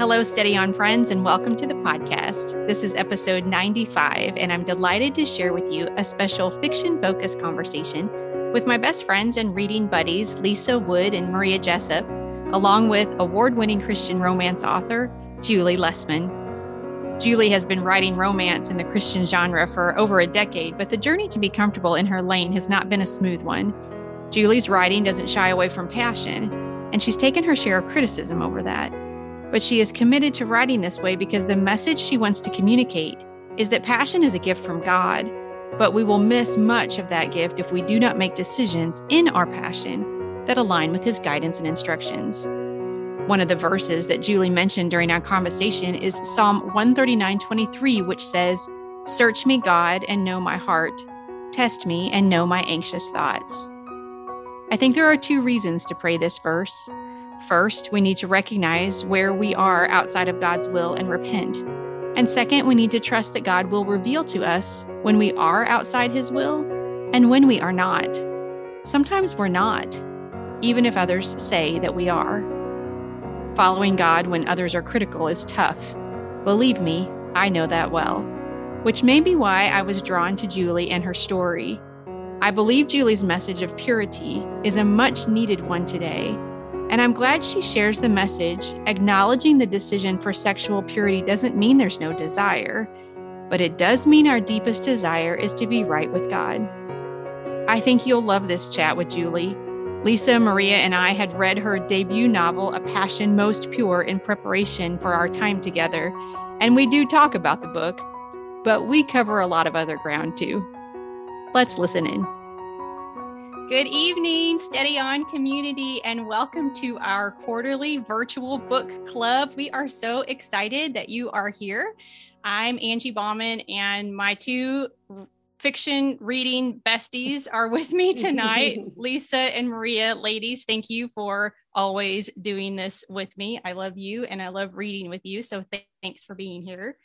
Hello, Steady On friends, and welcome to the podcast. This is episode 95, and I'm delighted to share with you a special fiction focused conversation with my best friends and reading buddies, Lisa Wood and Maria Jessup, along with award winning Christian romance author, Julie Lessman. Julie has been writing romance in the Christian genre for over a decade, but the journey to be comfortable in her lane has not been a smooth one. Julie's writing doesn't shy away from passion, and she's taken her share of criticism over that. But she is committed to writing this way because the message she wants to communicate is that passion is a gift from God, but we will miss much of that gift if we do not make decisions in our passion that align with His guidance and instructions. One of the verses that Julie mentioned during our conversation is Psalm 139:23, which says, Search me, God, and know my heart. Test me and know my anxious thoughts. I think there are two reasons to pray this verse. First, we need to recognize where we are outside of God's will and repent. And second, we need to trust that God will reveal to us when we are outside His will and when we are not. Sometimes we're not, even if others say that we are. Following God when others are critical is tough. Believe me, I know that well, which may be why I was drawn to Julie and her story. I believe Julie's message of purity is a much needed one today, and I'm glad she shares the message. Acknowledging the decision for sexual purity doesn't mean there's no desire, but it does mean our deepest desire is to be right with God. I think you'll love this chat with Julie. Lisa, Maria, and I had read her debut novel, A Passion Most Pure, in preparation for our time together. And we do talk about the book, but we cover a lot of other ground too. Let's listen in. Good evening, Steady On community, and welcome to our quarterly virtual book club. We are so excited that you are here. I'm Angie Bauman, and my two fiction reading besties are with me tonight Lisa and Maria. Ladies, thank you for always doing this with me. I love you and I love reading with you. So th- thanks for being here.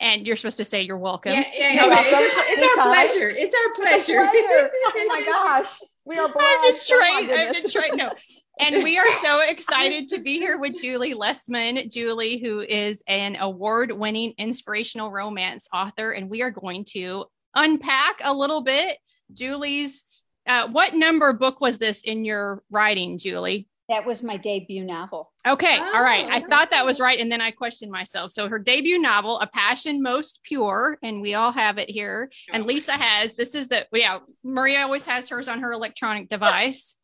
And you're supposed to say you're welcome. Yeah, yeah, yeah. It's, it's, our pleasure. It's our pleasure. It's pleasure. oh my gosh. We are blessed. I'm Detroit. I'm Detroit. No. And we are so excited to be here with Julie Lessman. Julie, who is an award winning inspirational romance author. And we are going to unpack a little bit Julie's. Uh, what number book was this in your writing, Julie? That was my debut novel. Okay. Oh, all right. I oh, thought that was right. And then I questioned myself. So her debut novel, A Passion Most Pure, and we all have it here. And Lisa has, this is the, yeah, Maria always has hers on her electronic device.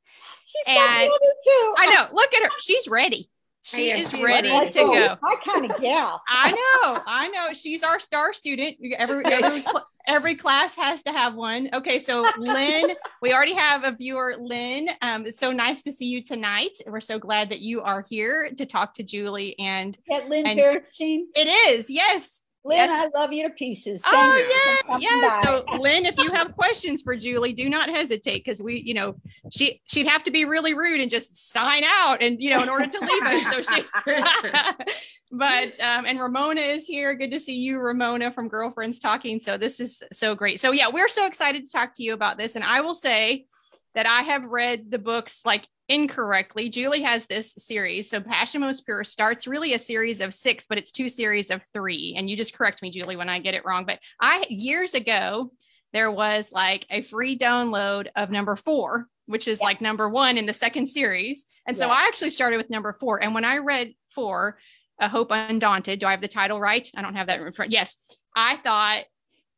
She's and too. I know. Look at her. She's ready. She is she ready to go. My kind of gal. I know. I know. She's our star student. Every every every class has to have one. Okay, so Lynn, we already have a viewer, Lynn. Um, it's so nice to see you tonight. We're so glad that you are here to talk to Julie and At Lynn Fairstein. It is, yes. Lynn, yes. I love you to pieces. Thank oh yeah, yeah. So Lynn, if you have questions for Julie, do not hesitate because we, you know, she she'd have to be really rude and just sign out, and you know, in order to leave us. So she, but um, and Ramona is here. Good to see you, Ramona from Girlfriends Talking. So this is so great. So yeah, we're so excited to talk to you about this, and I will say that I have read the books like incorrectly. Julie has this series. So Passion Most Pure starts really a series of six, but it's two series of three. And you just correct me, Julie, when I get it wrong. But I years ago, there was like a free download of number four, which is yeah. like number one in the second series. And so. I actually started with number four. And when I read four, A Hope Undaunted, do I have the title right? I don't have that in front. Yes. I thought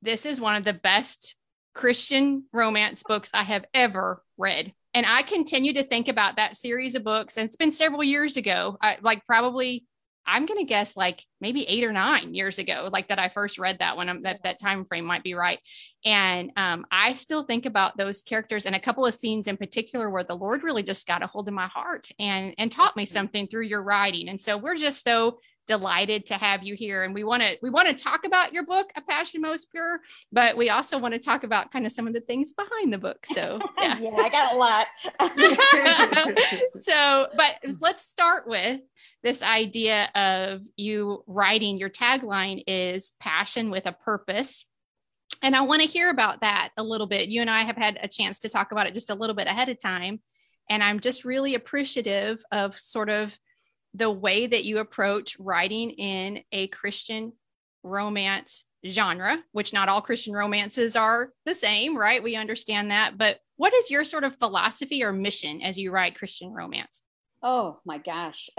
this is one of the best Christian romance books I have ever read. And I continue to think about that series of books. And it's been several years ago, I, like probably, I'm going to guess like maybe eight or nine years ago, like that I first read that one. Um, that that time frame might be right. And um, I still think about those characters and a couple of scenes in particular where the Lord really just got a hold of my heart and and taught me something through your writing. And so we're just so delighted to have you here. And we want to we want to talk about your book a passion most pure but we also want to talk about kind of some of the things behind the book. So yeah, yeah i got a lot. So but let's start with this idea of you writing. Your tagline is passion with a purpose. And i want to hear about that a little bit. You and i have had a chance to talk about it just a little bit ahead of time. And i'm just really appreciative of sort of the way that you approach writing in a Christian romance genre, which not all Christian romances are the same, right? We understand that. But what is your sort of philosophy or mission as you write Christian romance? Oh my gosh.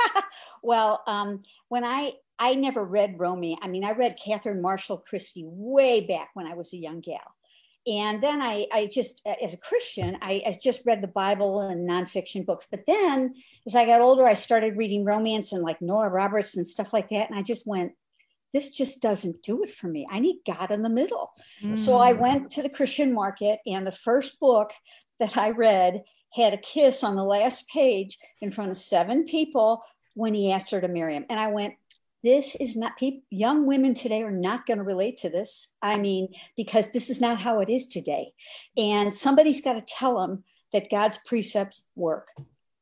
well, um, when I I never read romance. I mean, I read Catherine Marshall Christy way back when I was a young gal. And then I, I just, as a Christian, I, I just read the Bible and nonfiction books. But then as I got older, I started reading romance and like Nora Roberts and stuff like that. And I just went, this just doesn't do it for me. I need God in the middle. Mm. So I mm. went to the Christian market, and the first book that I read had a kiss on the last page in front of seven people when he asked her to marry him. And I went, this is not people young women today are not going to relate to this. I mean because this is not how it is today. And somebody's got to tell them that god's precepts work.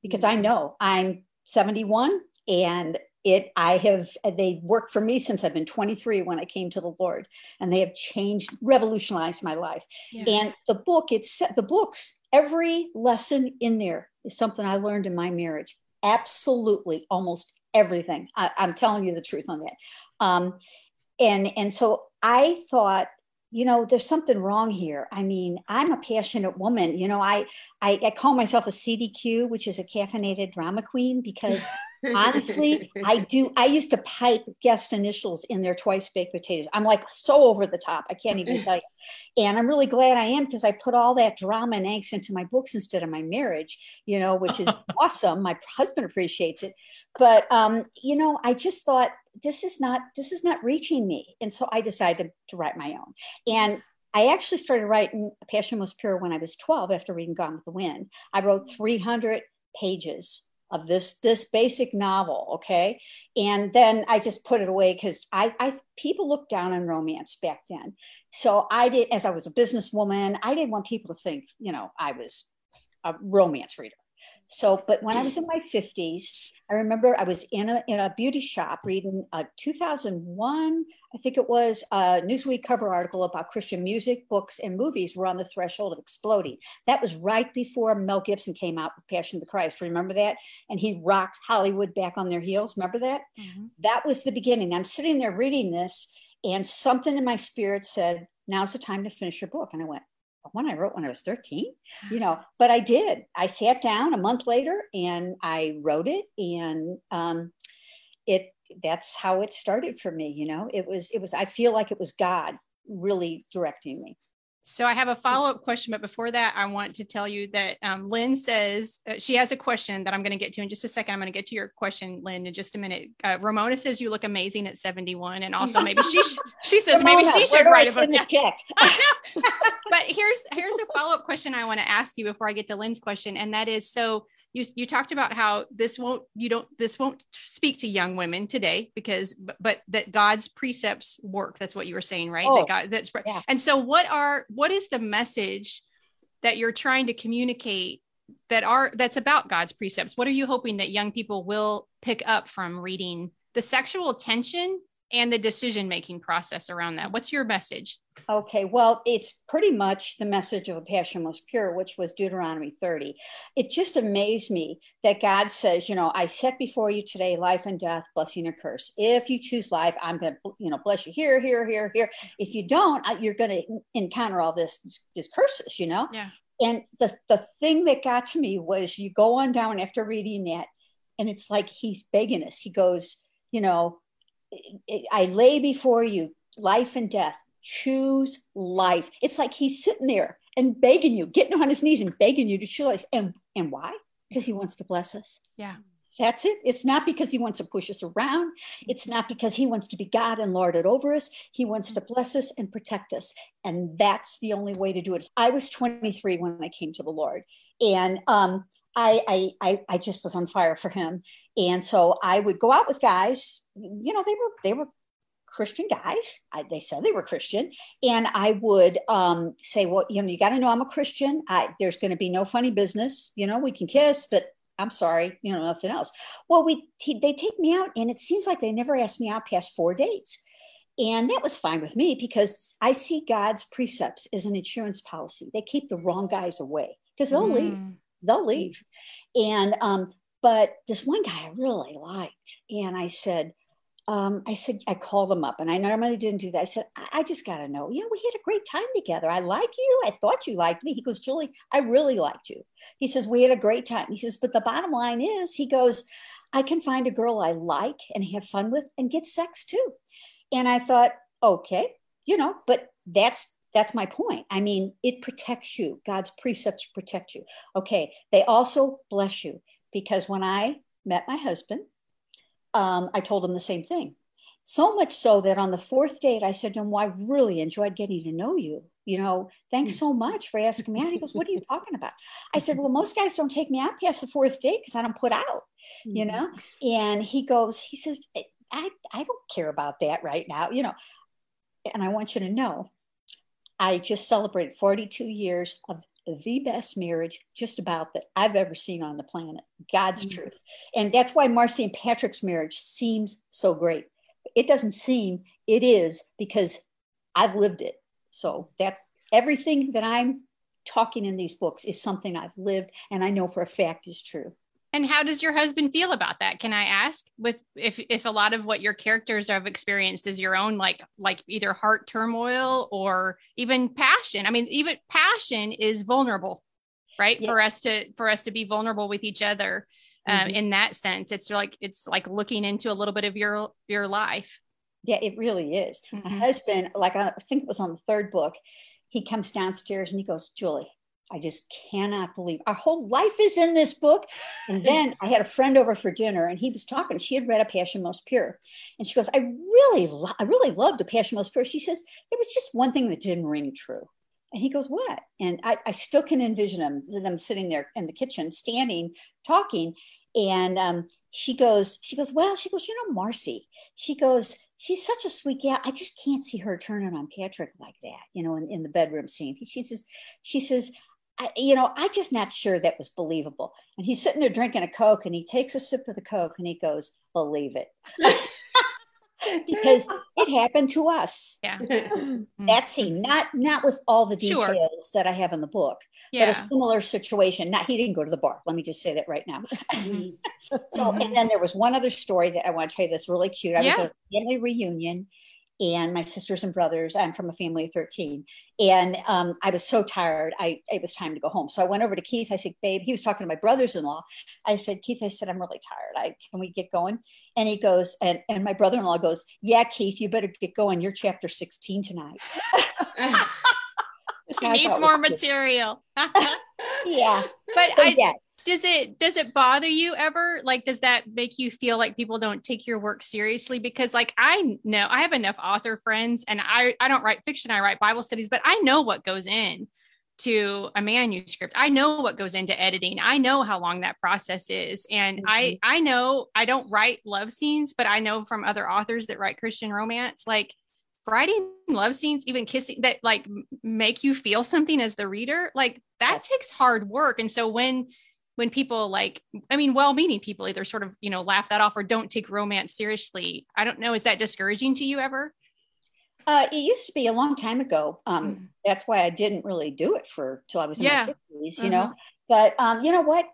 Because i know i'm 71 and it i have they worked for me since i've been 23 when i came to the lord. And they have changed revolutionized my life. Yeah. and the book it's the books every lesson in there is something i learned in my marriage. Absolutely almost everything. I, am telling you the truth on that. Um, and and so I thought, you know, there's something wrong here. I mean, I'm a passionate woman. You know, I I, I call myself a CDQ, which is a caffeinated drama queen, because honestly, I do. I used to pipe guest initials in their twice baked potatoes. I'm like so over the top. I can't even tell you. And I'm really glad I am because I put all that drama and angst into my books instead of my marriage, you know, which is awesome. My husband appreciates it. But, um, you know, I just thought this is not, this is not reaching me. And so I decided to, to write my own. And I actually started writing Passion Most Pure when I was 12 after reading Gone with the Wind. I wrote 300 pages of this this basic novel okay and then i just put it away because I, I people looked down on romance back then so I did, as I was a businesswoman, I didn't want people to think, you know, I was a romance reader. So, but when I was in my 50s, I remember I was in a, in a beauty shop reading a 2001, I think it was, a Newsweek cover article about Christian music, books, and movies were on the threshold of exploding. That was right before Mel Gibson came out with Passion of the Christ. Remember that? And he rocked Hollywood back on their heels. Remember that? Mm-hmm. That was the beginning. I'm sitting there reading this, and something in my spirit said, now's the time to finish your book. And I went, one I wrote when I was 13, you know, but I did. I sat down a month later and I wrote it. And um, it, that's how it started for me. You know, it was, it was, I feel like it was God really directing me. So I have a follow up question, but before that, I want to tell you that um, Lynn says uh, she has a question that I'm going to get to in just a second. I'm going to get to your question, Lynn, in just a minute. Uh, Ramona says you look amazing at 71, and also maybe she sh- she says Ramona, maybe she should write a book. Yeah. but here's here's a follow up question I want to ask you before I get to Lynn's question, and that is so you you talked about how this won't you don't this won't speak to young women today because but, but that God's precepts work. That's what you were saying, right? Oh, that God that's yeah. and so what are what is the message that you're trying to communicate that are that's about God's precepts? What are you hoping that young people will pick up from reading the sexual tension and the decision making process around that? What's your message? Okay, well, it's pretty much the message of a passion most pure, which was Deuteronomy 30. It just amazed me that God says, you know, I set before you today life and death, blessing or curse. If you choose life, I'm going to, you know, bless you here, here, here, here. If you don't, you're going to encounter all this, this curses, you know? Yeah. And the, the thing that got to me was you go on down after reading that, and it's like he's begging us. He goes, you know, I lay before you life and death choose life. It's like he's sitting there and begging you, getting on his knees and begging you to choose. And and why? Because he wants to bless us. Yeah. That's it. It's not because he wants to push us around. It's not because he wants to be God and lord it over us. He wants to bless us and protect us. And that's the only way to do it. I was 23 when I came to the Lord. And um, I, I, I just was on fire for him. And so I would go out with guys, you know, they were, they were Christian guys. I, they said they were Christian. And I would um, say, well, you know, you got to know I'm a Christian. I, there's going to be no funny business. You know, we can kiss, but I'm sorry, you know, nothing else. Well, we he, they take me out, and it seems like they never asked me out past four dates. And that was fine with me because I see God's precepts as an insurance policy. They keep the wrong guys away because they'll mm. leave. They'll leave. And um, But this one guy I really liked. And I said, um, I said, I called him up and I normally didn't do that. I said, I, I just got to know, you know, we had a great time together. I like you. I thought you liked me. He goes, Julie, I really liked you. He says, we had a great time. He says, but the bottom line is, he goes, I can find a girl I like and have fun with and get sex too. And I thought, okay, you know, but that's that's my point. I mean, it protects you. God's precepts protect you. Okay. They also bless you because when I met my husband, um, I told him the same thing. So much so that on the fourth date, I said to him, Well, I really enjoyed getting to know you. You know, thanks so much for asking me out. He goes, What are you talking about? I said, Well, most guys don't take me out past the fourth date because I don't put out you know and he goes he says I, I don't care about that right now you know and i want you to know i just celebrated 42 years of the best marriage just about that i've ever seen on the planet. God's mm-hmm. truth. And that's why marcy and patrick's marriage seems so great. It doesn't seem it is because i've lived it. So that's everything that i'm talking in these books is something i've lived and i know for a fact is true and how does your husband feel about that? Can I ask? With if if a lot of what your characters have experienced is your own like like either heart turmoil or even passion. I mean, even passion is vulnerable, right? For us to for us to be vulnerable with each other. Um, mm-hmm. in that sense, it's like it's like looking into a little bit of your your life. Yeah, it really is. Mm-hmm. My husband, like I think it was on the third book, he comes downstairs and he goes, Julie, I just cannot believe our whole life is in this book. And then I had a friend over for dinner and he was talking. She had read A Passion Most Pure. And she goes, I really, lo- I really loved A Passion Most Pure. She says, there was just one thing that didn't ring true. And he goes, What? And I, I still can envision them, them sitting there in the kitchen, standing, talking. And um, she goes, she goes, Well, she goes, you know, Marcy, she goes, she's such a sweet gal. I just can't see her turning on Patrick like that, you know, in, in the bedroom scene. She says, she says, I, you know, I just not sure that was believable. And he's sitting there drinking a Coke and he takes a sip of the Coke and he goes, believe it. because it happened to us. Yeah. That scene, not not with all the details sure. that I have in the book, yeah. but a similar situation. Not he didn't go to the bar. Let me just say that right now. Mm-hmm. so and then there was one other story that I want to tell you that's really cute. I yeah. was at a family reunion and my sisters and brothers. I'm from a family of 13. And um, I was so tired. I it was time to go home. So I went over to Keith. I said, babe, he was talking to my brothers-in-law. I said, Keith, I said, I'm really tired. I can we get going? And he goes, and, and my brother-in-law goes, Yeah, Keith, you better get going. You're chapter 16 tonight. she needs more material. yeah. But so, I, yes. Does it does it bother you ever? Like, does that make you feel like people don't take your work seriously? Because like I know I have enough author friends and I, I don't write fiction, I write Bible studies, but I know what goes in to a manuscript. I know what goes into editing. I know how long that process is. And mm-hmm. I I know I don't write love scenes, but I know from other authors that write Christian romance, like writing love scenes, even kissing that like make you feel something as the reader, like that yes. takes hard work. And so when when people like, I mean, well-meaning people either sort of, you know, laugh that off or don't take romance seriously. I don't know. Is that discouraging to you ever? Uh, it used to be a long time ago. Um, mm. That's why I didn't really do it for till I was in yeah. my 50s, you uh-huh. know. But um, you know what?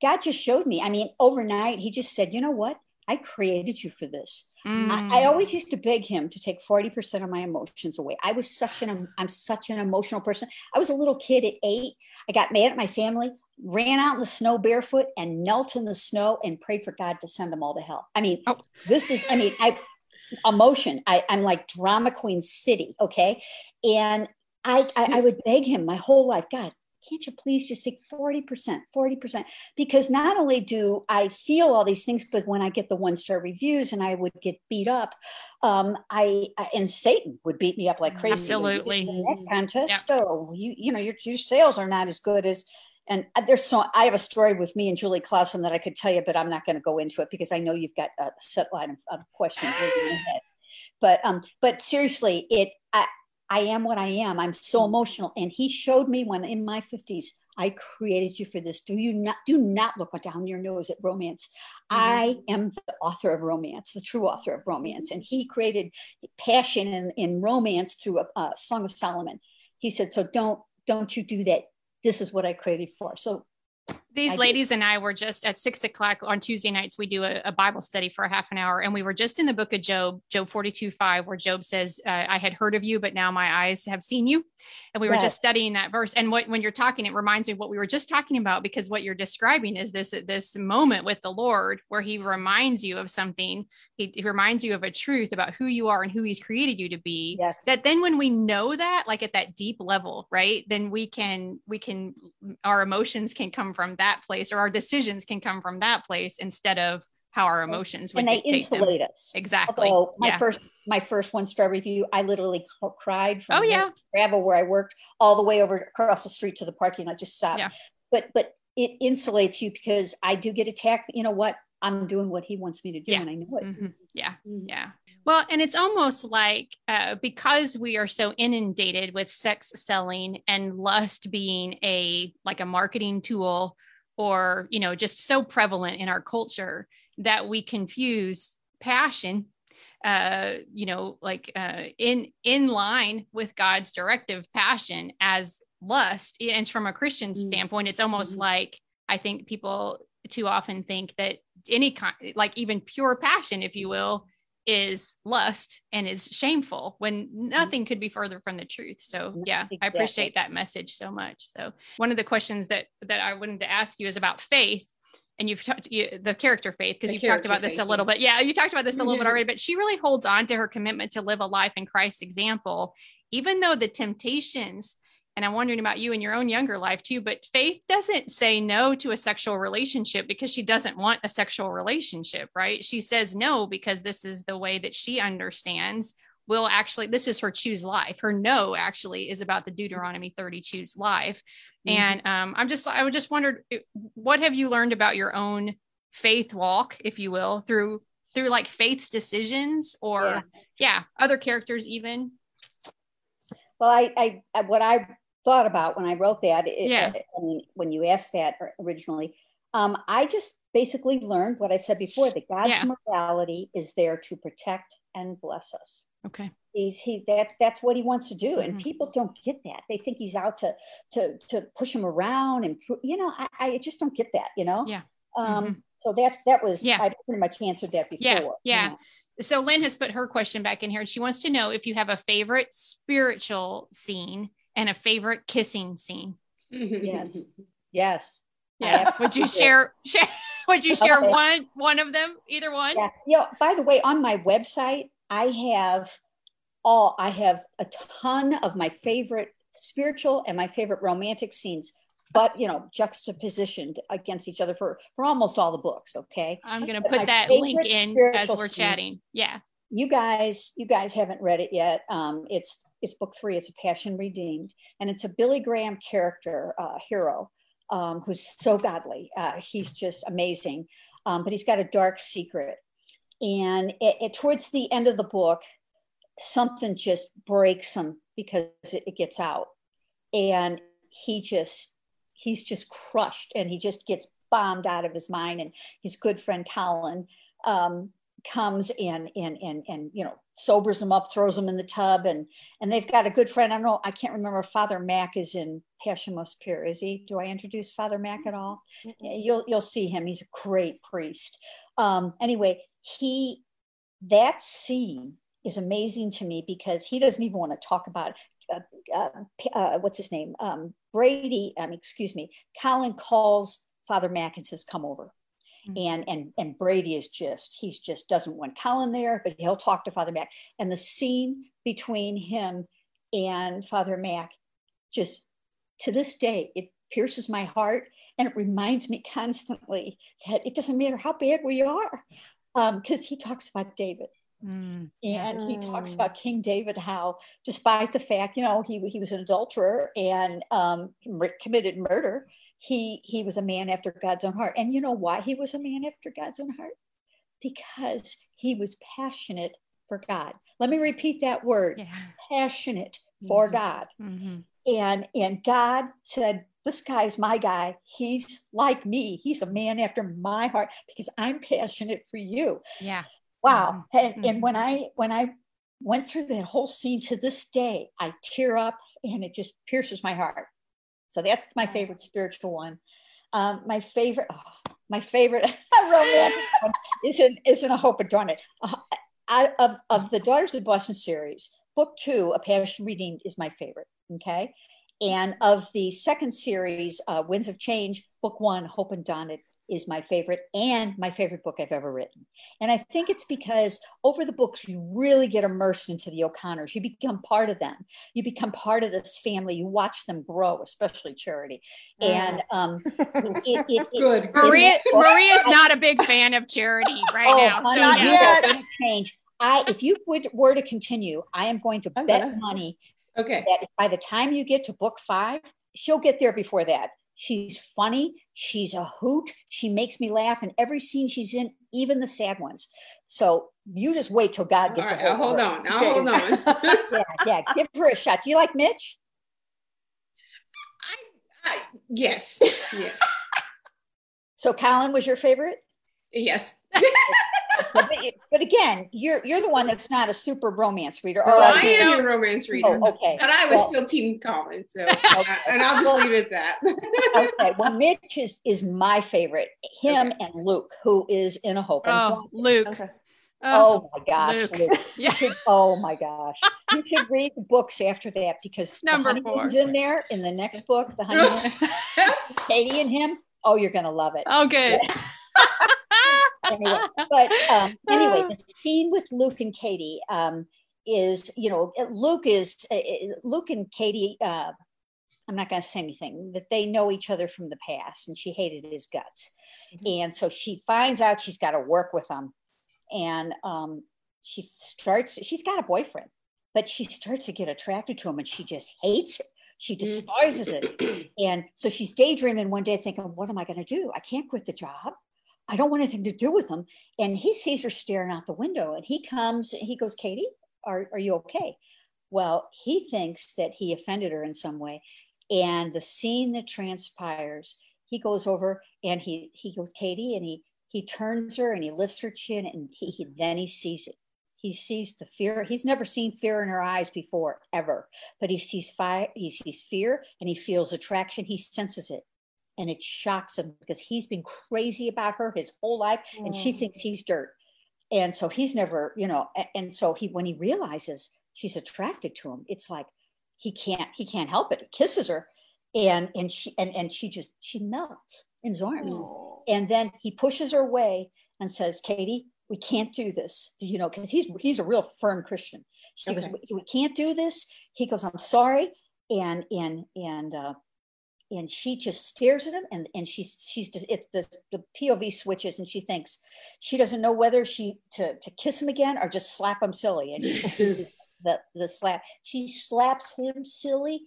God just showed me. I mean, overnight, He just said, you know what? I created you for this. Mm. I, I, always used to beg him to take 40% of my emotions away. I was such an, I'm such an emotional person. I was a little kid at eight. I got mad at my family, ran out in the snow barefoot and knelt in the snow and prayed for God to send them all to hell. I mean, oh. this is, I mean, I, emotion. I, I'm like drama queen city. Okay. And I, I, I would beg him my whole life, God, can't you please just take 40%, 40%? Because not only do I feel all these things, but when I get the one star reviews and I would get beat up, um, I, and Satan would beat me up like crazy. Absolutely. That contest. Yep. Oh, you, you know, your, your sales are not as good as, and there's so I have a story with me and Julie Klassen that I could tell you, but I'm not going to go into it because I know you've got a set line of, of questions in your head. But um, but seriously, it I, I am what I am. I'm so mm. emotional. And he showed me when in my 50s, I created you for this. Do you not do not look down your nose at romance. Mm-hmm. I am the author of romance, the true author of romance. And he created passion in, in romance through a, a Song of Solomon. He said, so don't don't you do that. This is what I created for. So these I ladies and I were just at six o'clock on Tuesday nights. We do a, a, Bible study for a half an hour, and we were just in the book of Job, Job 42 5, where Job says, uh, I had heard of you, but now my eyes have seen you. And we were yes. just studying that verse. And what, when you're talking, it reminds me of what we were just talking about, because what you're describing is this, this moment with the Lord where he reminds you of something. He, he reminds you of a truth about who you are and who he's created you to be. Yes. That then when we know that, like at that deep level, right, then we can, we can, our emotions can come from that place or our decisions can come from that place instead of how our emotions would and they insulate them. us exactly Although my yeah. first my first one star review i literally cried from oh yeah gravel where i worked all the way over across the street to the parking lot just stopped yeah. but but it insulates you because i do get attacked you know what i'm doing what he wants me to do yeah. and i know it mm-hmm. yeah mm-hmm. yeah well, and it's almost like uh, because we are so inundated with sex selling and lust being a like a marketing tool or you know just so prevalent in our culture that we confuse passion uh you know like uh in in line with god's directive passion as lust and from a christian mm-hmm. standpoint it's almost mm-hmm. like i think people too often think that any kind like even pure passion if you will is lust and is shameful when mm-hmm. nothing could be further from the truth. So yeah i appreciate that message so much. So one of the questions that that i wanted to ask you is about faith and you've talked you, the character faith because you've talked about this a little bit. Yeah you talked about this a little bit already but she really holds on to her commitment to live a life in christ's example even though the temptations and I'm wondering about you in your own younger life too, but Faith doesn't say no to a sexual relationship because she doesn't want a sexual relationship, right? She says no because this is the way that she understands will actually this is her choose life her no actually is about the deuteronomy 30 choose life mm-hmm. and um, i'm just i would just wondered what have you learned about your own faith walk if you will through through like faith's decisions or yeah, yeah other characters even well I, I, I what i thought about when I wrote that. It, yeah. I mean, when you asked that originally, um, I just basically learned what I said before that God's yeah. morality is there to protect and bless us. Okay. He's he that that's what he wants to do, and mm-hmm. people don't get that. They think he's out to to to push them around, and you know, I, I just don't get that. You know. Yeah. Um. Mm-hmm. So that's that was yeah. I pretty much answered that before. Yeah. Yeah. You know? So Lynn has put her question back in here, and she wants to know if you have a favorite spiritual scene and a favorite kissing scene. Mm-hmm. Yes. Yes. Yeah. Would you share, share would you share okay. one one of them? Either one? Yeah. You know, by the way, on my website, I have all I have a ton of my favorite spiritual and my favorite romantic scenes but you know juxtapositioned against each other for for almost all the books okay i'm going to put that link in as we're chatting yeah you guys you guys haven't read it yet um it's it's book three. It's a Passion Redeemed, and it's a Billy Graham character uh, hero um, who's so godly. Uh, he's just amazing, um, but he's got a dark secret. And it, it, towards the end of the book, something just breaks him because it, it gets out, and he just he's just crushed, and he just gets bombed out of his mind. And his good friend Colin um, comes and and and and you know sobers them up, throws them in the tub, and and they've got a good friend. I don't know, I can't remember. Father Mac is in Passion Most Pure. Is he? Do I introduce Father Mac at all? Mm-hmm. You'll you'll see him. He's a great priest. Um, anyway, he that scene is amazing to me because he doesn't even want to talk about uh, uh, uh, what's his name um, Brady. Um, excuse me. Colin calls Father Mac and says, "Come over." Mm-hmm. And and and Brady is just he's just doesn't want Colin there, but he'll talk to Father Mac. And the scene between him and Father Mac just to this day it pierces my heart and it reminds me constantly that it doesn't matter how bad we are because um, he talks about david mm. and he talks about king david how despite the fact you know he, he was an adulterer and um, committed murder he he was a man after God's own heart. And you know why he was a man after God's own heart? Because he was passionate for God. Let me repeat that word: yeah. passionate for mm-hmm. God. Mm-hmm. And and God said, "This guy's my guy. He's like me. He's a man after my heart because I'm passionate for you." Yeah. Wow. Mm-hmm. And and when mm-hmm. I when I went through that whole scene to this day, I tear up and it just pierces my heart. So that's my favorite spiritual one. Um, my favorite, oh, my favorite romance isn't isn't a hope and it. Uh, of of the Daughters of Boston series, book two, A Passion Redeemed, is my favorite. Okay, and of the second series, uh, Winds of Change, book one, Hope and Undaunted, is my favorite and my favorite book I've ever written. And I think it's because over the books, you really get immersed into the O'Connors. You become part of them. You become part of this family. You watch them grow, especially Charity. And um, it, it, good. Maria, Maria's not a big fan of Charity right oh, now. So not yeah. yet. change. I, if you would, were to continue, I am going to I'm bet gonna... money okay. that by the time you get to book five, she'll get there before that. She's funny. She's a hoot. She makes me laugh in every scene she's in, even the sad ones. So you just wait till God gets. All right, hold on. I'll hold on. yeah, yeah. Give her a shot. Do you like Mitch? I, I yes, yes. so Colin was your favorite? Yes but, but, again, you're you're the one that's not a super romance reader. Well, I am a romance reader. Oh, okay. But I was well, still Team Colin, so okay. and I'll just leave it at that. okay. Well, Mitch is is my favorite. Him okay. and Luke, who is in a hope. Oh, Luke. Okay. Oh, oh, my gosh. Luke. Luke. Yeah. Should, oh my gosh. You should read the books after that because number four in there in the next book, the honeymoon. Katie and him. Oh, you're gonna love it. Oh, good. Yeah anyway, but um, anyway, the scene with Luke and Katie um, is, you know, Luke is uh, uh Luke and Katie. Uh, I'm not going to say anything that they know each other from the past, and she hated his guts, mm-hmm. and so she finds out she's got to work with him, and um, she starts. She's got a boyfriend, but she starts to get attracted to him, and she just hates it. She mm-hmm. despises it. And so she's daydreaming one day thinking, what am I going to do? I can't quit the job. I don't want anything to do with him. And he sees her staring out the window and he comes, he goes, Katie, are, are you okay? Well, he thinks that he offended her in some way. And the scene that transpires, he goes over and he he goes, Katie, and he he turns her and he lifts her chin and he, he then he sees it. He sees the fear. He's never seen fear in her eyes before, ever. But he sees fire, he sees fear and he feels attraction. He senses it and it shocks him because he's been crazy about her his whole life mm. and she mm. thinks he's dirt and so he's never you know and so he when he realizes she's attracted to him it's like he can't he can't help it he kisses her and and she and, and she just she melts in his arms mm. and then he pushes her away and says katie we can't do this you know because he's he's a real firm christian she okay. goes we, we can't do this he goes i'm sorry and and and uh and she just stares at him and, and she's she's just it's the, the pov switches and she thinks she doesn't know whether she to, to kiss him again or just slap him silly. And she the, the slap she slaps him silly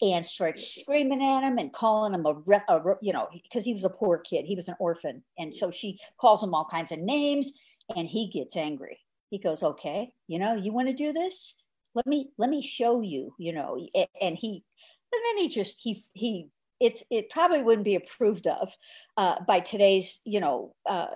and starts screaming at him and calling him a, a you know because he was a poor kid he was an orphan. And so she calls him all kinds of names and he gets angry. He goes okay you know you want to do this? Let me let me show you you know and he and then he just he he it's it probably wouldn't be approved of uh, by today's you know uh,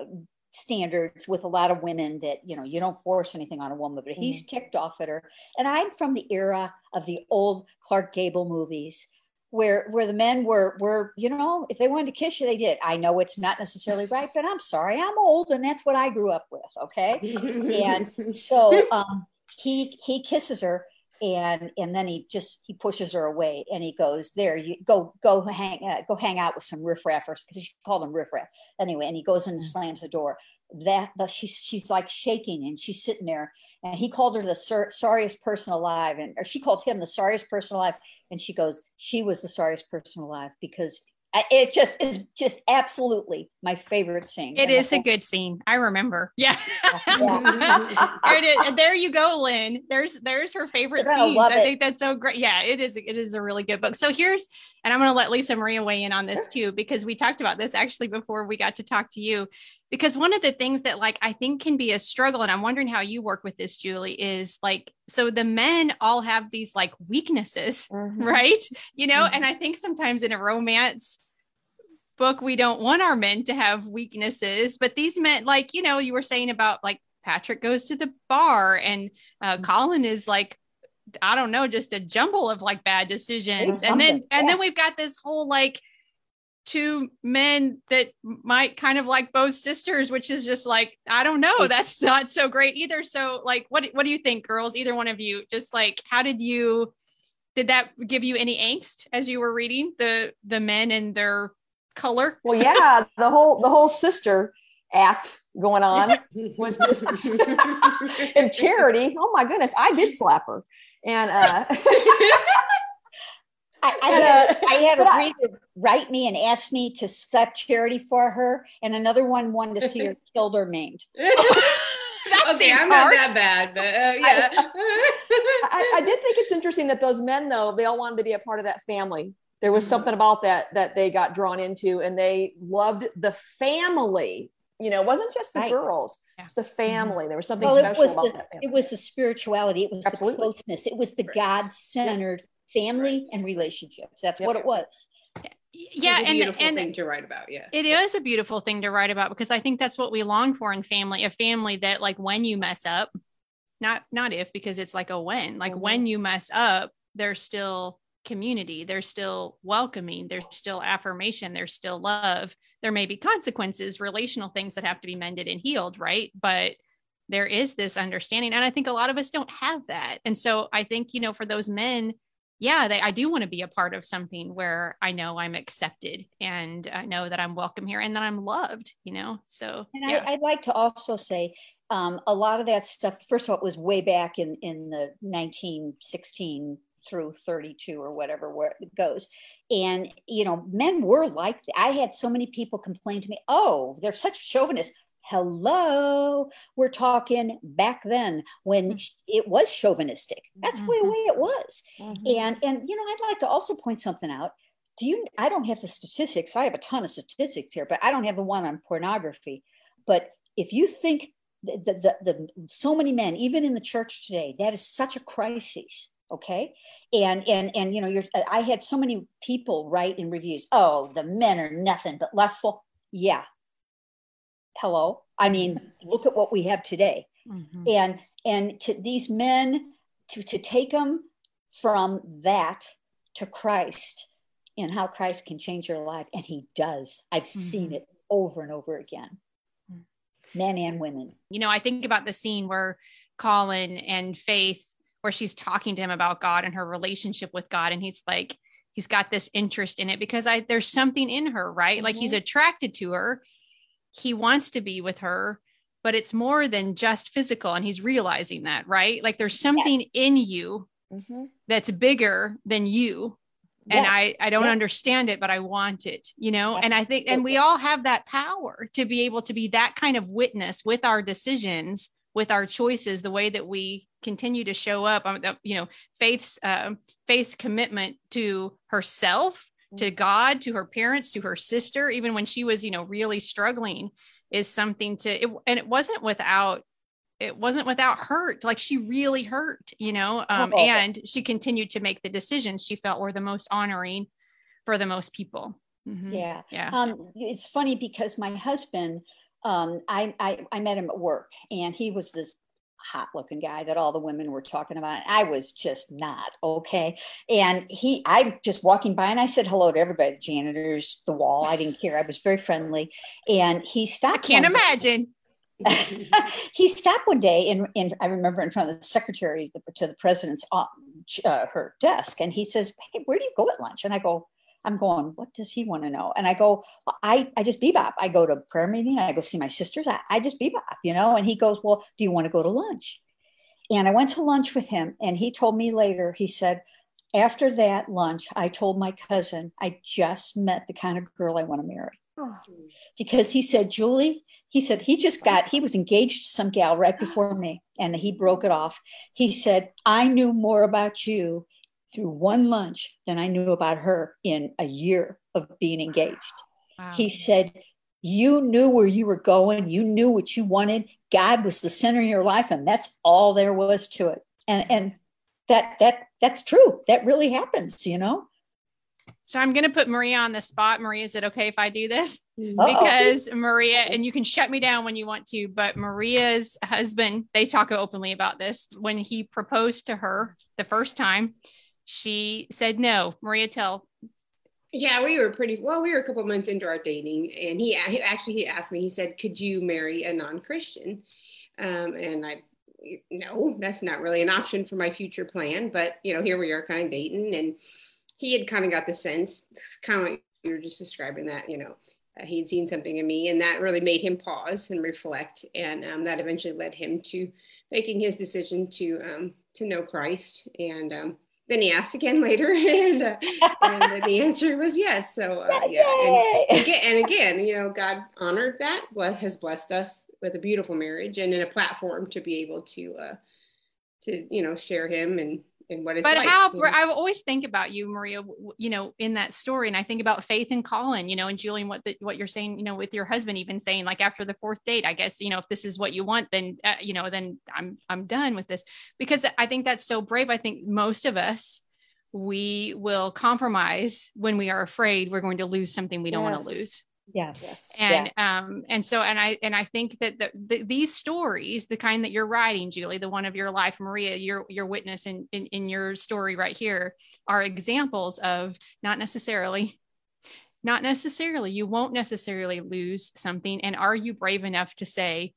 standards with a lot of women that you know you don't force anything on a woman but he's mm-hmm. ticked off at her. And i'm from the era of the old clark gable movies where where the men were were you know if they wanted to kiss you they did. I know it's not necessarily right but i'm sorry. I'm old and that's what i grew up with okay? And so um he he kisses her and and then he just he pushes her away and he goes there you go go hang uh, go hang out with some riffraffers because she called him riffraff anyway and he goes and mm. slams the door that the, she's she's like shaking and she's sitting there and he called her the sor- sorriest person alive and or she called him the sorriest person alive and she goes she was the sorriest person alive because it just is just absolutely my favorite scene. It is a good scene. I remember. Yeah. yeah. there you go, Lynn. There's there's her favorite scenes. I think that's so great. Yeah, it is. It is a really good book. So here's, and I'm going to let Lisa Maria weigh in on this too because we talked about this actually before we got to talk to you. Because one of the things that like I think can be a struggle, and I'm wondering how you work with this, Julie, is like so the men all have these like weaknesses, mm-hmm. right? You know, mm-hmm. and I think sometimes in a romance book we don't want our men to have weaknesses but these men like you know you were saying about like patrick goes to the bar and uh, mm-hmm. colin is like i don't know just a jumble of like bad decisions and then and then we've got this whole like two men that might kind of like both sisters, which is just like, I don't know, that's not so great either. So like, what, what do you think girls, either one of you, just like, how did you, did that give you any angst as you were reading the, the men and their color? Well, yeah, the whole, the whole sister act going on was just in charity. Oh my goodness, I did slap her. And uh I, I, had, I had a reader write me and ask me to set charity for her, and another one wanted to see her killed or maimed. that okay, I'm harsh. not that bad, but uh, yeah. I, I, did think it's interesting that those men, though, they all wanted to be a part of that family. There was mm-hmm. something about that that they got drawn into, and they loved the family. You know, it wasn't just the right. girls; yeah. it's the mm-hmm. family. There was something well, special was about the, that. Family. It was the spirituality. It was Absolutely. the closeness. It was the God-centered family and relationships. That's yep. what it was. Yeah, and beautiful and thing to write about. Yeah, it is a beautiful thing to write about because I think that's what we long for in family. A family that, like, when you mess up, not not if because it's like a when. Like mm-hmm. when you mess up, there's still community. There's still welcoming. There's still affirmation. There's still love. There may be consequences, relational things that have to be mended and healed, right? But there is this understanding, and I think a lot of us don't have that. And so I think you know, for those men yeah, they, I do want to be a part of something where I know I'm accepted and I know that I'm welcome here and that I'm loved, you know? So, and yeah. I, would like to also say um, a lot of that stuff, first of all, it was way back in, in the 1916 through 32 or whatever, where it goes. And, you know, men were like, I had so many people complain to me, oh, they're such chauvinists hello we're talking back then when mm-hmm. it was chauvinistic. That's mm-hmm. the way it was. Mm-hmm. and and you know i'd like to also point something out. Do you i don't have the statistics. I have a ton of statistics here but i don't have the one on pornography. But if you think the, the, the, the so many men even in the church today that is such a crisis okay? And and and you know you're i had so many people write in reviews oh the men are nothing but lustful. Yeah hello i mean look at what we have today mm-hmm. and and to these men to to take them from that to christ and how christ can change your life and he does i've mm-hmm. seen it over and over again mm. men and women you know i think about the scene where colin and faith where she's talking to him about god and her relationship with god and he's like he's got this interest in it because i there's something in her right mm-hmm. like he's mm-hmm. attracted to her he wants to be with her but it's more than just physical and he's realizing that right like there's something yeah. in you mm-hmm. that's bigger than you yes. and i i don't yes. understand it but i want it you know and i think and we all have that power to be able to be that kind of witness with our decisions with our choices the way that we continue to show up um, you know faith's uh, faith's commitment to herself to God, to her parents, to her sister, even when she was, you know, really struggling, is something to it, and it wasn't without it wasn't without hurt. Like she really hurt, you know, um, oh. and she continued to make the decisions she felt were the most honoring for the most people. Mm-hmm. Yeah. Yeah. Um, it's funny because my husband, um, I, I, I met him at work and he was this hot looking guy that all the women were talking about. I was just not okay. And he, I'm just walking by and I said hello to everybody, the janitors, the wall. I didn't care. I was very friendly. And he stopped. I can't imagine. he stopped one day and, and I remember in front of the secretary to the president's uh, her desk. And he says, Hey, where do you go at lunch? And I go, I'm going, what does he want to know? And I go, well, I, I just bebop. I go to prayer meeting. I go see my sisters. I, I just bebop, you know? And he goes, well, do you want to go to lunch? And I went to lunch with him. And he told me later, he said, after that lunch, I told my cousin, I just met the kind of girl I want to marry. Oh. Because he said, Julie, he said, he just got, he was engaged to some gal right before me and he broke it off. He said, I knew more about you through one lunch than I knew about her in a year of being engaged. Wow. He said, You knew where you were going, you knew what you wanted. God was the center of your life, and that's all there was to it. And and that that that's true. That really happens, you know. So I'm going to put Maria on the spot. Maria, is it okay if I do this? Mm-hmm. Uh-oh. Because Maria, and you can shut me down when you want to, but Maria's husband, they talk openly about this. When he proposed to her the first time, she said no. Maria, tell Yeah, we were pretty well. We were a couple months into our dating, and he, he actually he asked me. He said, "Could you marry a non-Christian?" Um, and I, no, that's not really an option for my future plan. But you know, here we are, kind of dating, and he had kind of got the sense, kind of like you were just describing that. You know, uh, he had seen something in me, and that really made him pause and reflect, and um, that eventually led him to making his decision to um, to know Christ. And um, then he asked again later, and, uh, and the answer was yes. So uh, yeah, and again, and again, you know, God honored that. What has blessed us with a beautiful marriage and in a platform to be able to uh, to you know share Him and and what is but like, how i always think about you maria you know in that story and i think about faith and collin you know and julian what the, what you're saying you know with your husband even saying like after the fourth date i guess you know if this is what you want then uh, you know then i'm i'm done with this. Because i think that's so brave. I think most of us we will compromise when we are afraid we're going to lose something we don't want to lose Yeah. Yes. and um and so and i and i think that the, the, these stories the kind that you're writing julie the one of your life maria your your witness in, in in your story right here are examples of not necessarily not necessarily you won't necessarily lose something and are you brave enough to say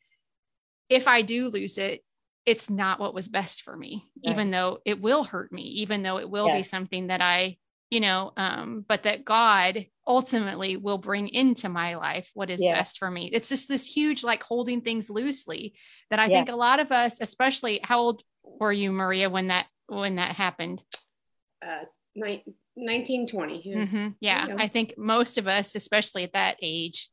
if i do lose it it's not what was best for me even though it will hurt me even though it will be something that i you know um but that god ultimately will bring into my life what is Yeah. best for me it's just this huge like holding things loosely that i Yeah. think a lot of us especially how old were you maria when that when that happened uh, nine, 1920. Yeah. Mhm. yeah Yeah. i think most of us especially at that age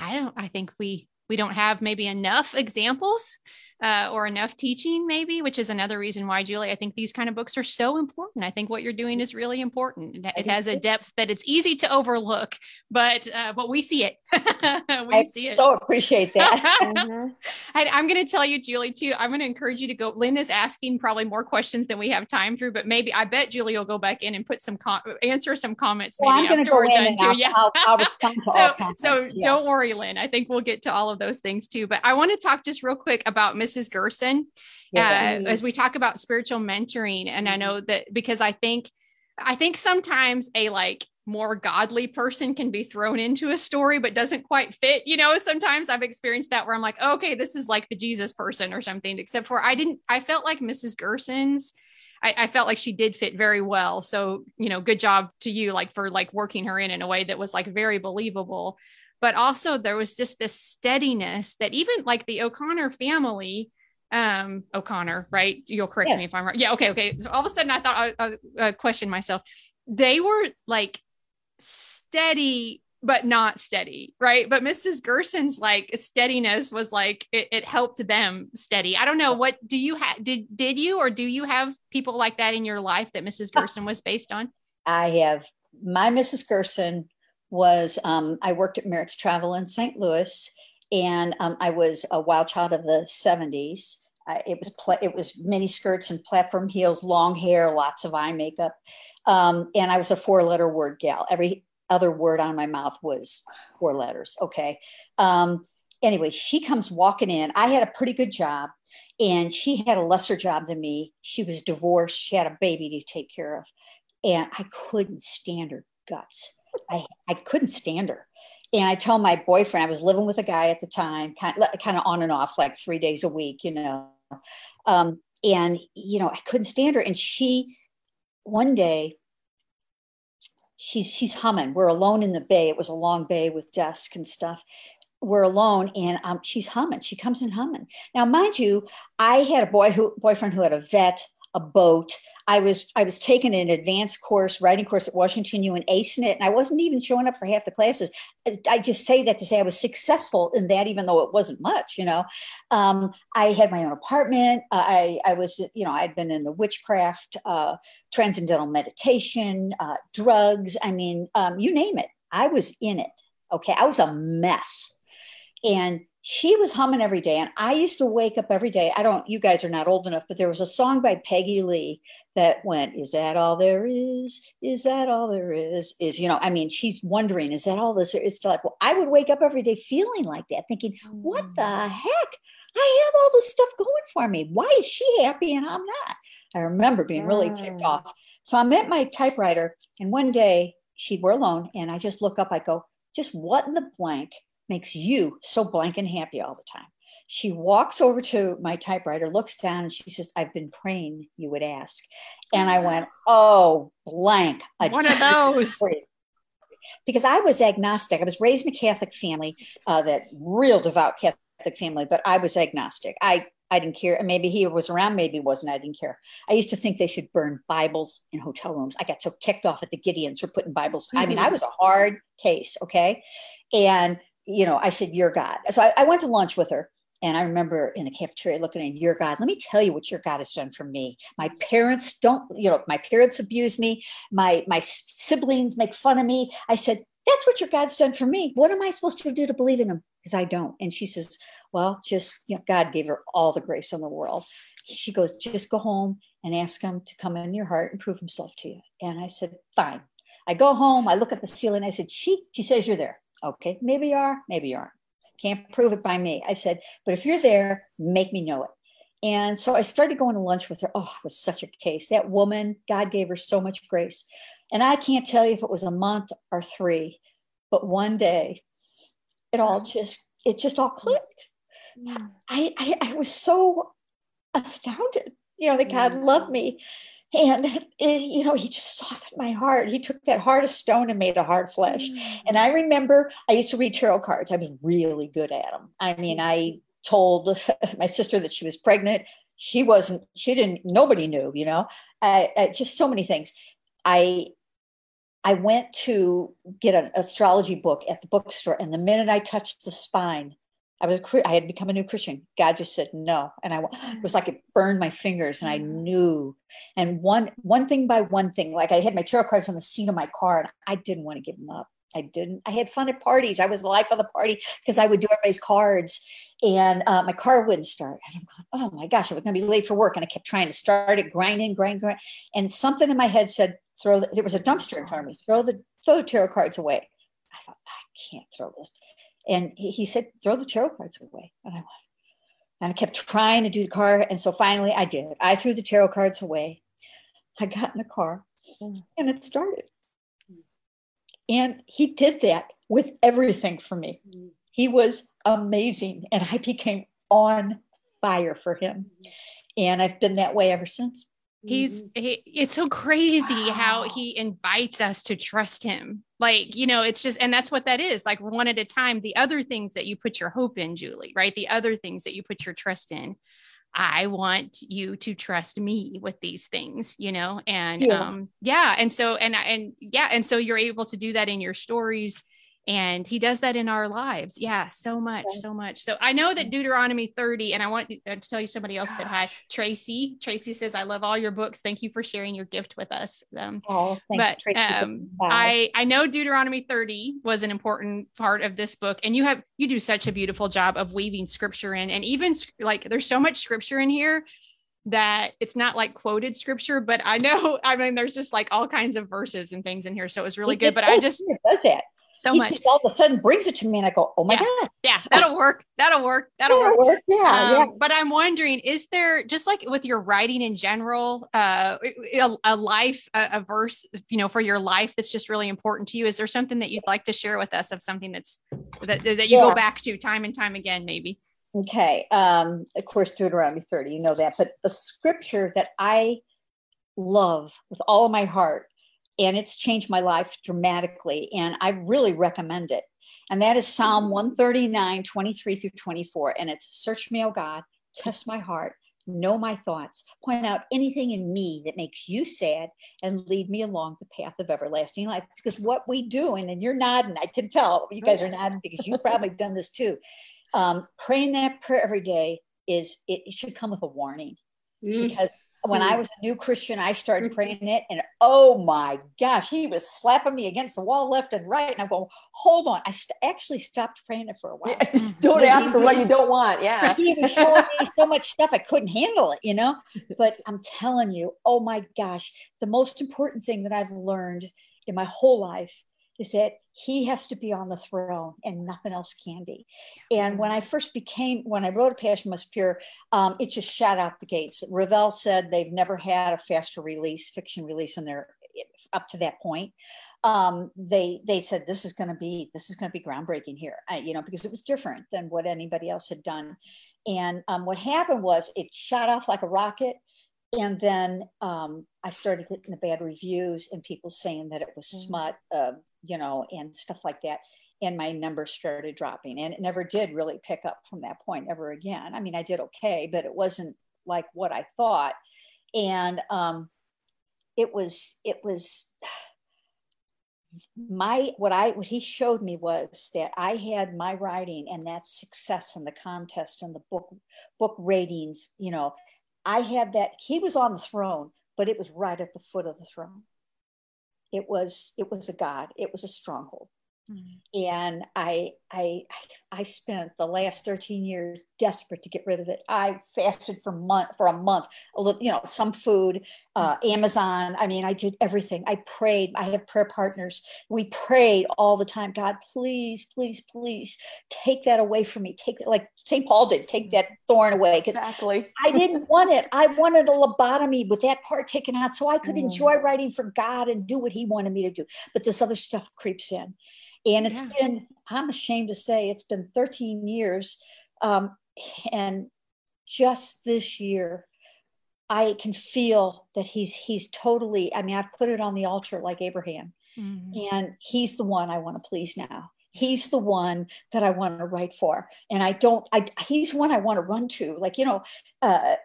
i don't i think we we don't have maybe enough examples uh, or enough teaching maybe which is another reason why julie i think these kind of books are so important i think what you're doing is really important it, it has a depth that it's easy to overlook but uh, but we see it we I see it so appreciate that. Mhm. I, I'm going to tell you, Julie, too. I'm going to encourage you to go. Lynn is asking probably more questions than we have time through, but maybe I bet Julie will go back in and put some com- answer some comments Well, maybe I'm going to after go we're done and too. I'll, Yeah. I'll, I'll so so Yeah. don't worry, Lynn. I think we'll get to all of those things too. But I want to talk just real quick about Mrs. Gerson Yeah. uh, as we talk about spiritual mentoring. And I know that because I think I think sometimes a like more godly person can be thrown into a story but doesn't quite fit. You know, sometimes I've experienced that where I'm like, okay, this is like the Jesus person or something, except for I didn't, I felt like Mrs. Gerson's. I, I felt like she did fit very well. So, you know, good job to you, like for like working her in in a way that was like very believable. But also there was just this steadiness that even like the O'Connor family, um o'connor right? You'll correct Yes. me if i'm right yeah okay okay. So all of a sudden i thought i, I uh, questioned myself. They were like steady but not steady right? But mrs gerson's like steadiness was like it, it helped them steady. I don't know what do you have did did you or do you have people like that in your life that mrs gerson was based on? I have my Mrs. Gerson was um, I worked at Merritt's Travel in St. Louis, and um, I was a wild child of the '70s. Uh, it was pla- it was mini skirts and platform heels, long hair, lots of eye makeup, um, and I was a four letter word gal. Every other word on my mouth was four letters. Okay. Um, anyway, she comes walking in. I had a pretty good job, and she had a lesser job than me. She was divorced. She had a baby to take care of and I couldn't stand her guts. I, I couldn't stand her. And I told my boyfriend, I was living with a guy at the time, kind of, kind of on and off, like three days a week, you know. Um, and, you know, I couldn't stand her. And she, one day, she's she's humming. We're alone in the bay. It was a long bay with desks and stuff. We're alone, and um, she's humming. She comes in humming. Now, mind you, I had a boy who boyfriend who had a vet, a boat. I was I was taking an advanced course, writing course at Washington U and acing it, and I wasn't even showing up for half the classes. I- just say that to say I was successful in that, even though it wasn't much. You know, um, I had my own apartment. I I was you know I'd been in the witchcraft, uh, transcendental meditation, uh, drugs. I mean, um, you name it. I was in it. Okay, I was a mess, and she was humming every day and i used to wake up every day i don't you guys are not old enough but there was a song by peggy lee that went is that all there is? Is that all there is? is you know i mean she's wondering is that all this there is? Like well i would wake up every day feeling like that thinking what the heck? I have all this stuff going for me. Why is she happy and i'm not? I remember being really ticked Mm. off. So i'm at my typewriter and one day she we're alone, and I just look up. I go, just what in the blank makes you so blank and happy all the time? She walks over to my typewriter, looks down, and she says, I've been praying you would ask. And I went, Oh, blank. One of those. Because I was agnostic. I was raised in a Catholic family, uh, that real devout Catholic family, but I was agnostic. I I didn't care. Maybe he was around, maybe he wasn't. I didn't care. I used to think they should burn Bibles in hotel rooms. I got so ticked off at the Gideons for putting Bibles. Mm-hmm. I mean, I was a hard case, okay? And, you know, I said, You're God. So I, I went to lunch with her and I remember in the cafeteria looking at your God. Let me tell you what your God has done for me. My parents don't, you know, my parents abuse me. My my siblings make fun of me. I said, that's what your God's done for me. What am I supposed to do to believe in him? Because I don't. And she says, well, just you know, God gave her all the grace in the world. She goes, just go home and ask him to come in your heart and prove himself to you. And I said, fine. I go home. I look at the ceiling. I said, she, she says you're there. Okay, maybe you are, maybe you aren't. Can't prove it by me. I said, but if you're there, make me know it. And so I started going to lunch with her. Oh, it was such a case. That woman, God gave her so much grace. And I can't tell you if it was a month or three, but one day it all just, it just all clicked. Mm. I, I, I was so astounded, you know, that God loved me. And, it, you know, he just softened my heart. He took that heart of stone and made a heart flesh. And I remember I used to read tarot cards. I was really good at them. I mean, I told my sister that she was pregnant. She wasn't, she didn't, nobody knew, you know, uh, uh, just so many things. I, I went to get an astrology book at the bookstore. And the minute I touched the spine, I was I had become a new Christian. God just said no, and I it was like it burned my fingers, and I mm. knew. And one one thing by one thing, like I had my tarot cards on the seat of my car, and I didn't want to give them up. I didn't. I had fun at parties. I was the life of the party because I would do everybody's cards, and uh, my car wouldn't start. And I'm going, oh my gosh, I was going to be late for work, and I kept trying to start it, grinding, grind, grind, and something in my head said, "Throw." The, there was a dumpster in front of me. Throw the throw the tarot cards away. I thought I can't throw this. And he, he said, throw the tarot cards away. And I went, and I kept trying to do the car. And so finally I did. I threw the tarot cards away. I got in the car mm. and it started. And he did that with everything for me. Mm. He was amazing. And I became on fire for him. Mm. And I've been that way ever since. He's mm-hmm. he, it's so crazy wow. how he invites us to trust him. Like, you know, it's just and that's what that is. Like one at a time, the other things that you put your hope in, Julie, right? The other things that you put your trust in. I want you to trust me with these things, you know? And yeah. um yeah, and so and and yeah, and so you're able to do that in your stories and he does that in our lives. Yeah so much so much. So i know that deuteronomy 30 and i want to tell you somebody else Gosh. said hi. Tracy tracy says i love all your books. Thank you for sharing your gift with us. Um, oh, thanks, but um, i i know deuteronomy 30 was an important part of this book and you have you do such a beautiful job of weaving scripture in and even like there's so much scripture in here that it's not like quoted scripture, but I know, I mean, there's just like all kinds of verses and things in here. So it was really good. But I just, so he much. All of a sudden brings it to me and I go, oh my yeah. God. Yeah, that'll work. That'll work. That'll, that'll work. work. Yeah, um, yeah. But I'm wondering, is there just like with your writing in general, uh, a, a life, a, a, verse, you know, for your life that's just really important to you? Is there something that you'd like to share with us of something that's that, that you yeah. go back to time and time again, maybe? Okay. Um, of course, Deuteronomy 30, you know that. But the scripture that I love with all of my heart and it's changed my life dramatically. And I really recommend it. And that is Psalm mm-hmm. 139, 23 through 24. And it's Search me, O God, test my heart, know my thoughts, point out anything in me that makes you sad, and lead me along the path of everlasting life. Because what we do, and, and you're nodding, I can tell you guys are nodding because you've probably done this too. Um, praying that prayer every day is it, it should come with a warning mm. because when I mm. was a new Christian, I started mm-hmm. praying it, and oh my gosh, he was slapping me against the wall left and right. And I'm going, hold on. I st- actually stopped praying it for a while. Yeah, don't ask for what you don't want. Yeah. He was showing me so much stuff I couldn't handle it, you know? But I'm telling you, oh my gosh, the most important thing that I've learned in my whole life is that he has to be on the throne and nothing else can be. And when I first became, when I wrote A Passion Most Pure, um, it just shot out the gates. Revell said they've never had a faster release, fiction release in their up to that point um, they they said this is going to be this is going to be groundbreaking here I, you know because it was different than what anybody else had done and um, what happened was it shot off like a rocket and then um, I started getting the bad reviews and people saying that it was mm. smut, uh, you know, and stuff like that. And my numbers started dropping, and it never did really pick up from that point ever again. I mean, I did okay, but it wasn't like what I thought. And um, it was, it was my what I what he showed me was that I had my writing and that success in the contest and the book book ratings, you know, I had that. He was on the throne, but it was right at the foot of the throne. It was it was a God. It was a stronghold. Mm-hmm. And I, I, I spent the last 13 years desperate to get rid of it. I fasted for month for a month, a little, you know, some food, uh, mm-hmm. Amazon. I mean, I did everything. I prayed. I have prayer partners. We prayed all the time. God, please, please, please take that away from me. Take it like St. Paul did. Take that thorn away. Exactly. I didn't want it. I wanted a lobotomy with that part taken out so I could mm. enjoy writing for God and do what He wanted me to do. But this other stuff creeps in. And it's yeah. been, I'm ashamed to say, it's been 13 years. Um, and just this year, I can feel that he's he's totally. I mean, I've put it on the altar like Abraham, mm-hmm. and he's the one I want to please now he's the one that I want to write for. And I don't, I, he's one I want to run to. Like, you know, uh,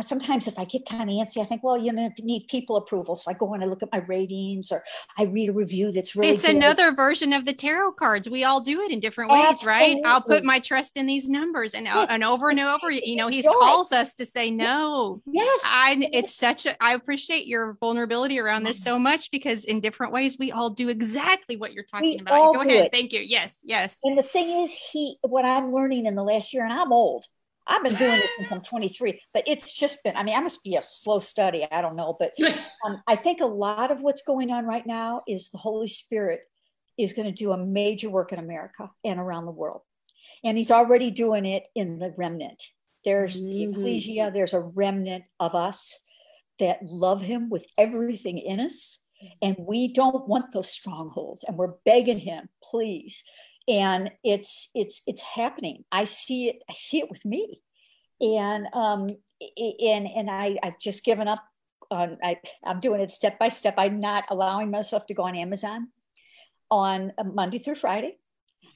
sometimes if I get kind of antsy, I think, well, you know, need people approval. So I go and I look at my ratings or I read a review that's really It's good. another version of the tarot cards. We all do it in different ways, Absolutely. right? I'll put my trust in these numbers and, uh, and over and over, you know, he calls us to say, no, yes, I, it's such a, I appreciate your vulnerability around this so much because in different ways, we all do exactly what you're talking we about. Go ahead. It. Thank you. Yes, yes. And the thing is, he what I'm learning in the last year, and I'm old. I've been doing this since I'm 23, but it's just been, I mean, I must be a slow study. I don't know. But um, I think a lot of what's going on right now is the Holy Spirit is going to do a major work in America and around the world. And he's already doing it in the remnant. There's mm-hmm. the ecclesia, there's a remnant of us that love him with everything in us and we don't want those strongholds and we're begging him please. And it's it's it's happening. I see it i see it with me. And um and and i i've just given up on I, i'm doing it step by step. I'm not allowing myself to go on amazon on monday through friday.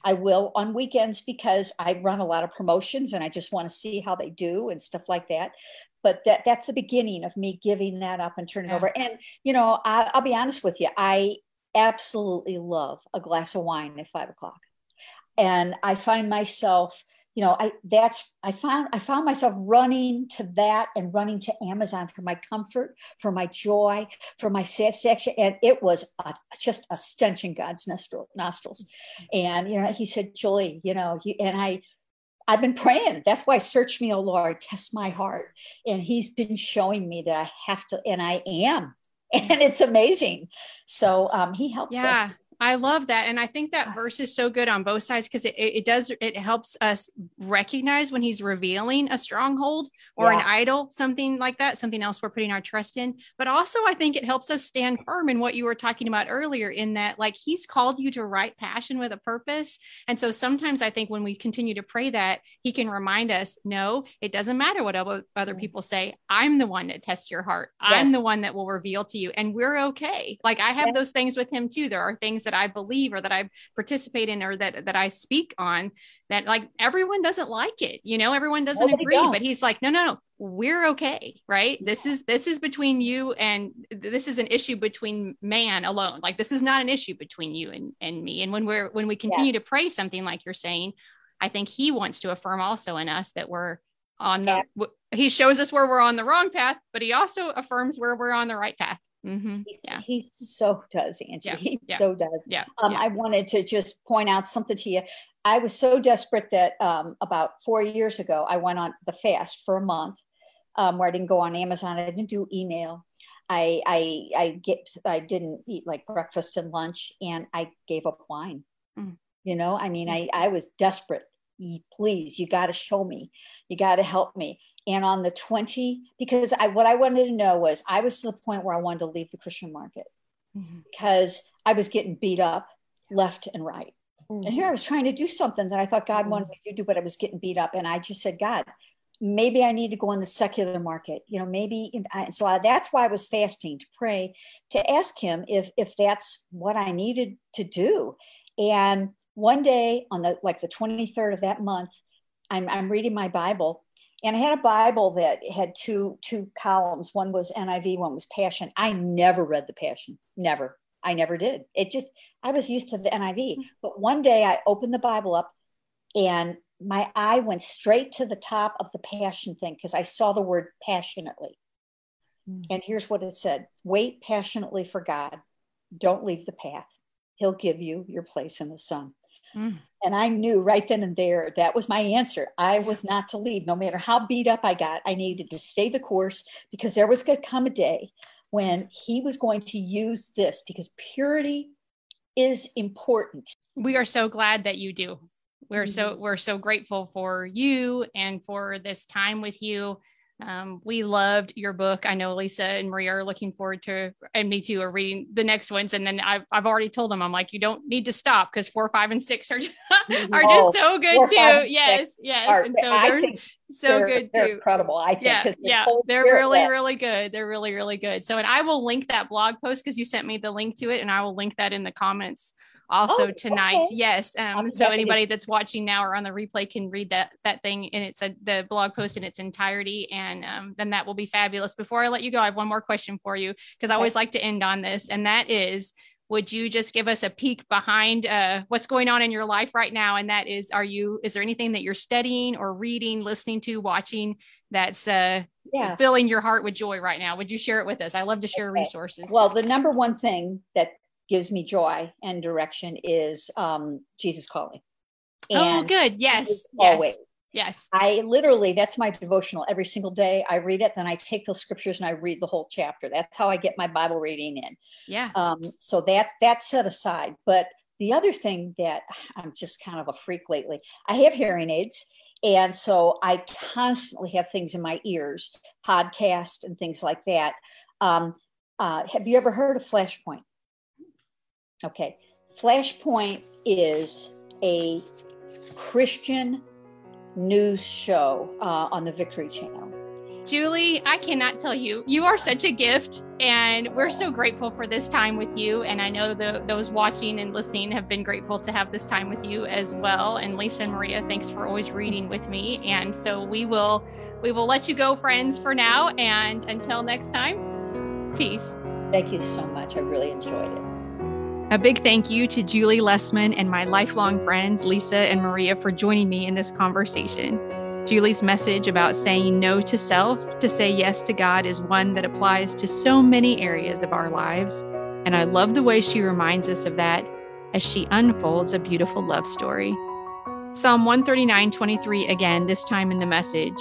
I will on weekends because I run a lot of promotions and I just want to see how they do and stuff like that but that that's the beginning of me giving that up and turning yeah. over. And you know I, i'll be honest with you i absolutely love a glass of wine at five o'clock. And i find myself you know i that's i found i found myself running to that and running to amazon for my comfort for my joy for my satisfaction. And it was a, just a stench in god's nostrils. Mm-hmm. And you know he said julie you know you, and i I've been praying. That's why search me, oh Lord, test my heart. And he's been showing me that I have to, and I am. And it's amazing. So um, he helps yeah. us. I love that. And I think that verse is so good on both sides because it, it does, it helps us recognize when he's revealing a stronghold or yeah. an idol, something like that, something else we're putting our trust in. But also, I think it helps us stand firm in what you were talking about earlier, in that, like, he's called you to write passion with a purpose. And so sometimes I think when we continue to pray that, he can remind us, no, it doesn't matter what other people say. I'm the one that tests your heart. Yes. I'm the one that will reveal to you. And we're okay. Like, I have yes. those things with him too. There are things that that I believe or that I participate in or that that I speak on that like everyone doesn't like it. You know, everyone doesn't Nobody agree, but he's like, no, no, no, we're okay, right? Yeah. This is this is between you and this is an issue between man alone. Like this is not an issue between you and, and me. And when we're when we continue yeah. to pray something like you're saying, I think he wants to affirm also in us that we're on the yeah. he shows us where we're on the wrong path, but he also affirms where we're on the right path. Mm-hmm. Yeah. He so does, Angie. Yeah. He yeah. so does. Yeah. Um. I wanted to just point out something to you. I was so desperate that um, about four years ago, I went on the fast for a month um, where I didn't go on Amazon. I didn't do email. I, I, I get, I didn't eat like breakfast and lunch and I gave up wine. Mm. You know, I mean. I, I was desperate. Please, you got to show me. You got to help me and on the 20 because i what i wanted to know was i was to the point where i wanted to leave the christian market mm-hmm. because I was getting beat up left and right. Mm-hmm. And here I was trying to do something that I thought God wanted me to do, but I was getting beat up. And I just said, God, maybe I need to go in the secular market, you know, maybe. In, so I, that's why I was fasting to pray, to ask him if, if that's what I needed to do. And one day on the, like the 23rd of that month, I'm, I'm reading my Bible and I had a Bible that had two, two columns. One was NIV, one was Passion. I never read the Passion, never. I never did. It just, I was used to the NIV. But one day I opened the Bible up and my eye went straight to the top of the passion thing because I saw the word passionately. Mm. And here's what it said Wait passionately for God. Don't leave the path. He'll give you your place in the sun. Mm. And I knew right then and there that was my answer. I was not to leave, no matter how beat up I got. I needed to stay the course because there was going to come a day when he was going to use this because purity is important. We are so glad that you do. We're mm-hmm. so we're so grateful for you and for this time with you. Um, we loved your book. I know Lisa and Maria are looking forward to, and me too, are reading the next ones. And then I've, I've already told them, I'm like, you don't need to stop because four, five, and six are, are just so good four, too. Five, yes, yes. Are, and so they're so they're, good they're too. Incredible. I think. Yeah, yeah. They're really, really good. They're really, really good. So, and I will link that blog post because you sent me the link to it, and I will link that in the comments also oh, tonight. Okay. Yes. Um, so anybody that's watching now or on the replay can read that that thing and it's a the blog post in its entirety, and um, then that will be fabulous. Before I let you go, I have one more question for you because I always like to end on this, and that is. Would you just give us a peek behind uh, what's going on in your life right now? And that is, are you? Is there anything that you're studying or reading, listening to, watching that's uh, yeah. filling your heart with joy right now? Would you share it with us? I love to share okay. resources. Well, the number one thing that gives me joy and direction is um, Jesus calling. Oh, and oh, good. Yes. Always. Yes. I literally, that's my devotional every single day. I read it, then I take those scriptures and I read the whole chapter. That's how I get my Bible reading in. Yeah. Um, so that that's set aside. But the other thing that I'm just kind of a freak lately, I have hearing aids. And so I constantly have things in my ears, podcasts and things like that. Um, uh, have you ever heard of Flashpoint? Okay. Flashpoint is a Christian news show uh, on the Victory Channel. Julie, I cannot tell you, you are such a gift, and we're so grateful for this time with you. And I know the, those watching and listening have been grateful to have this time with you as well. And Lisa and Maria, thanks for always reading with me. And so we will we will let you go, friends, for now. And until next time, peace. Thank you so much. I really enjoyed it. A big thank you to Julie Lessman and my lifelong friends, Lisa and Maria, for joining me in this conversation. Julie's message about saying no to self to say yes to God is one that applies to so many areas of our lives. And I love the way she reminds us of that as she unfolds a beautiful love story. Psalm 139 23 again, this time in the message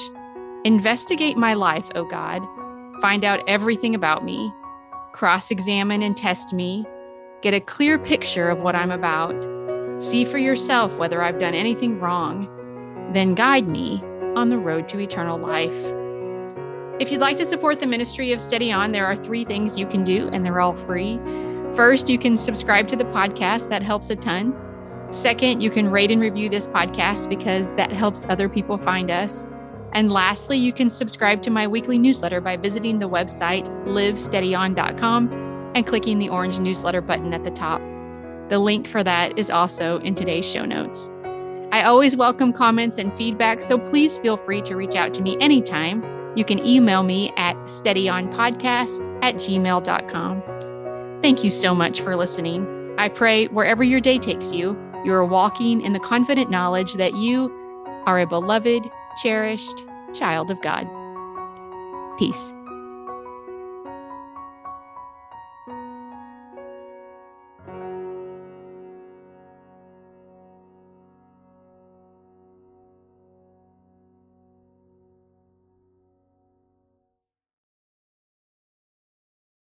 Investigate my life, O God. Find out everything about me. Cross examine and test me Get a clear picture of what I'm about. See for yourself whether I've done anything wrong. Then guide me on the road to eternal life. If you'd like to support the ministry of Steady On, there are three things you can do, and they're all free. First, you can subscribe to the podcast, that helps a ton. Second, you can rate and review this podcast because that helps other people find us. And lastly, you can subscribe to my weekly newsletter by visiting the website livesteadyon.com and clicking the orange newsletter button at the top. The link for that is also in today's show notes. I always welcome comments and feedback, so please feel free to reach out to me anytime. You can email me at steadyonpodcast at gmail.com. Thank you so much for listening. I pray wherever your day takes you, you are walking in the confident knowledge that you are a beloved, cherished child of God. Peace.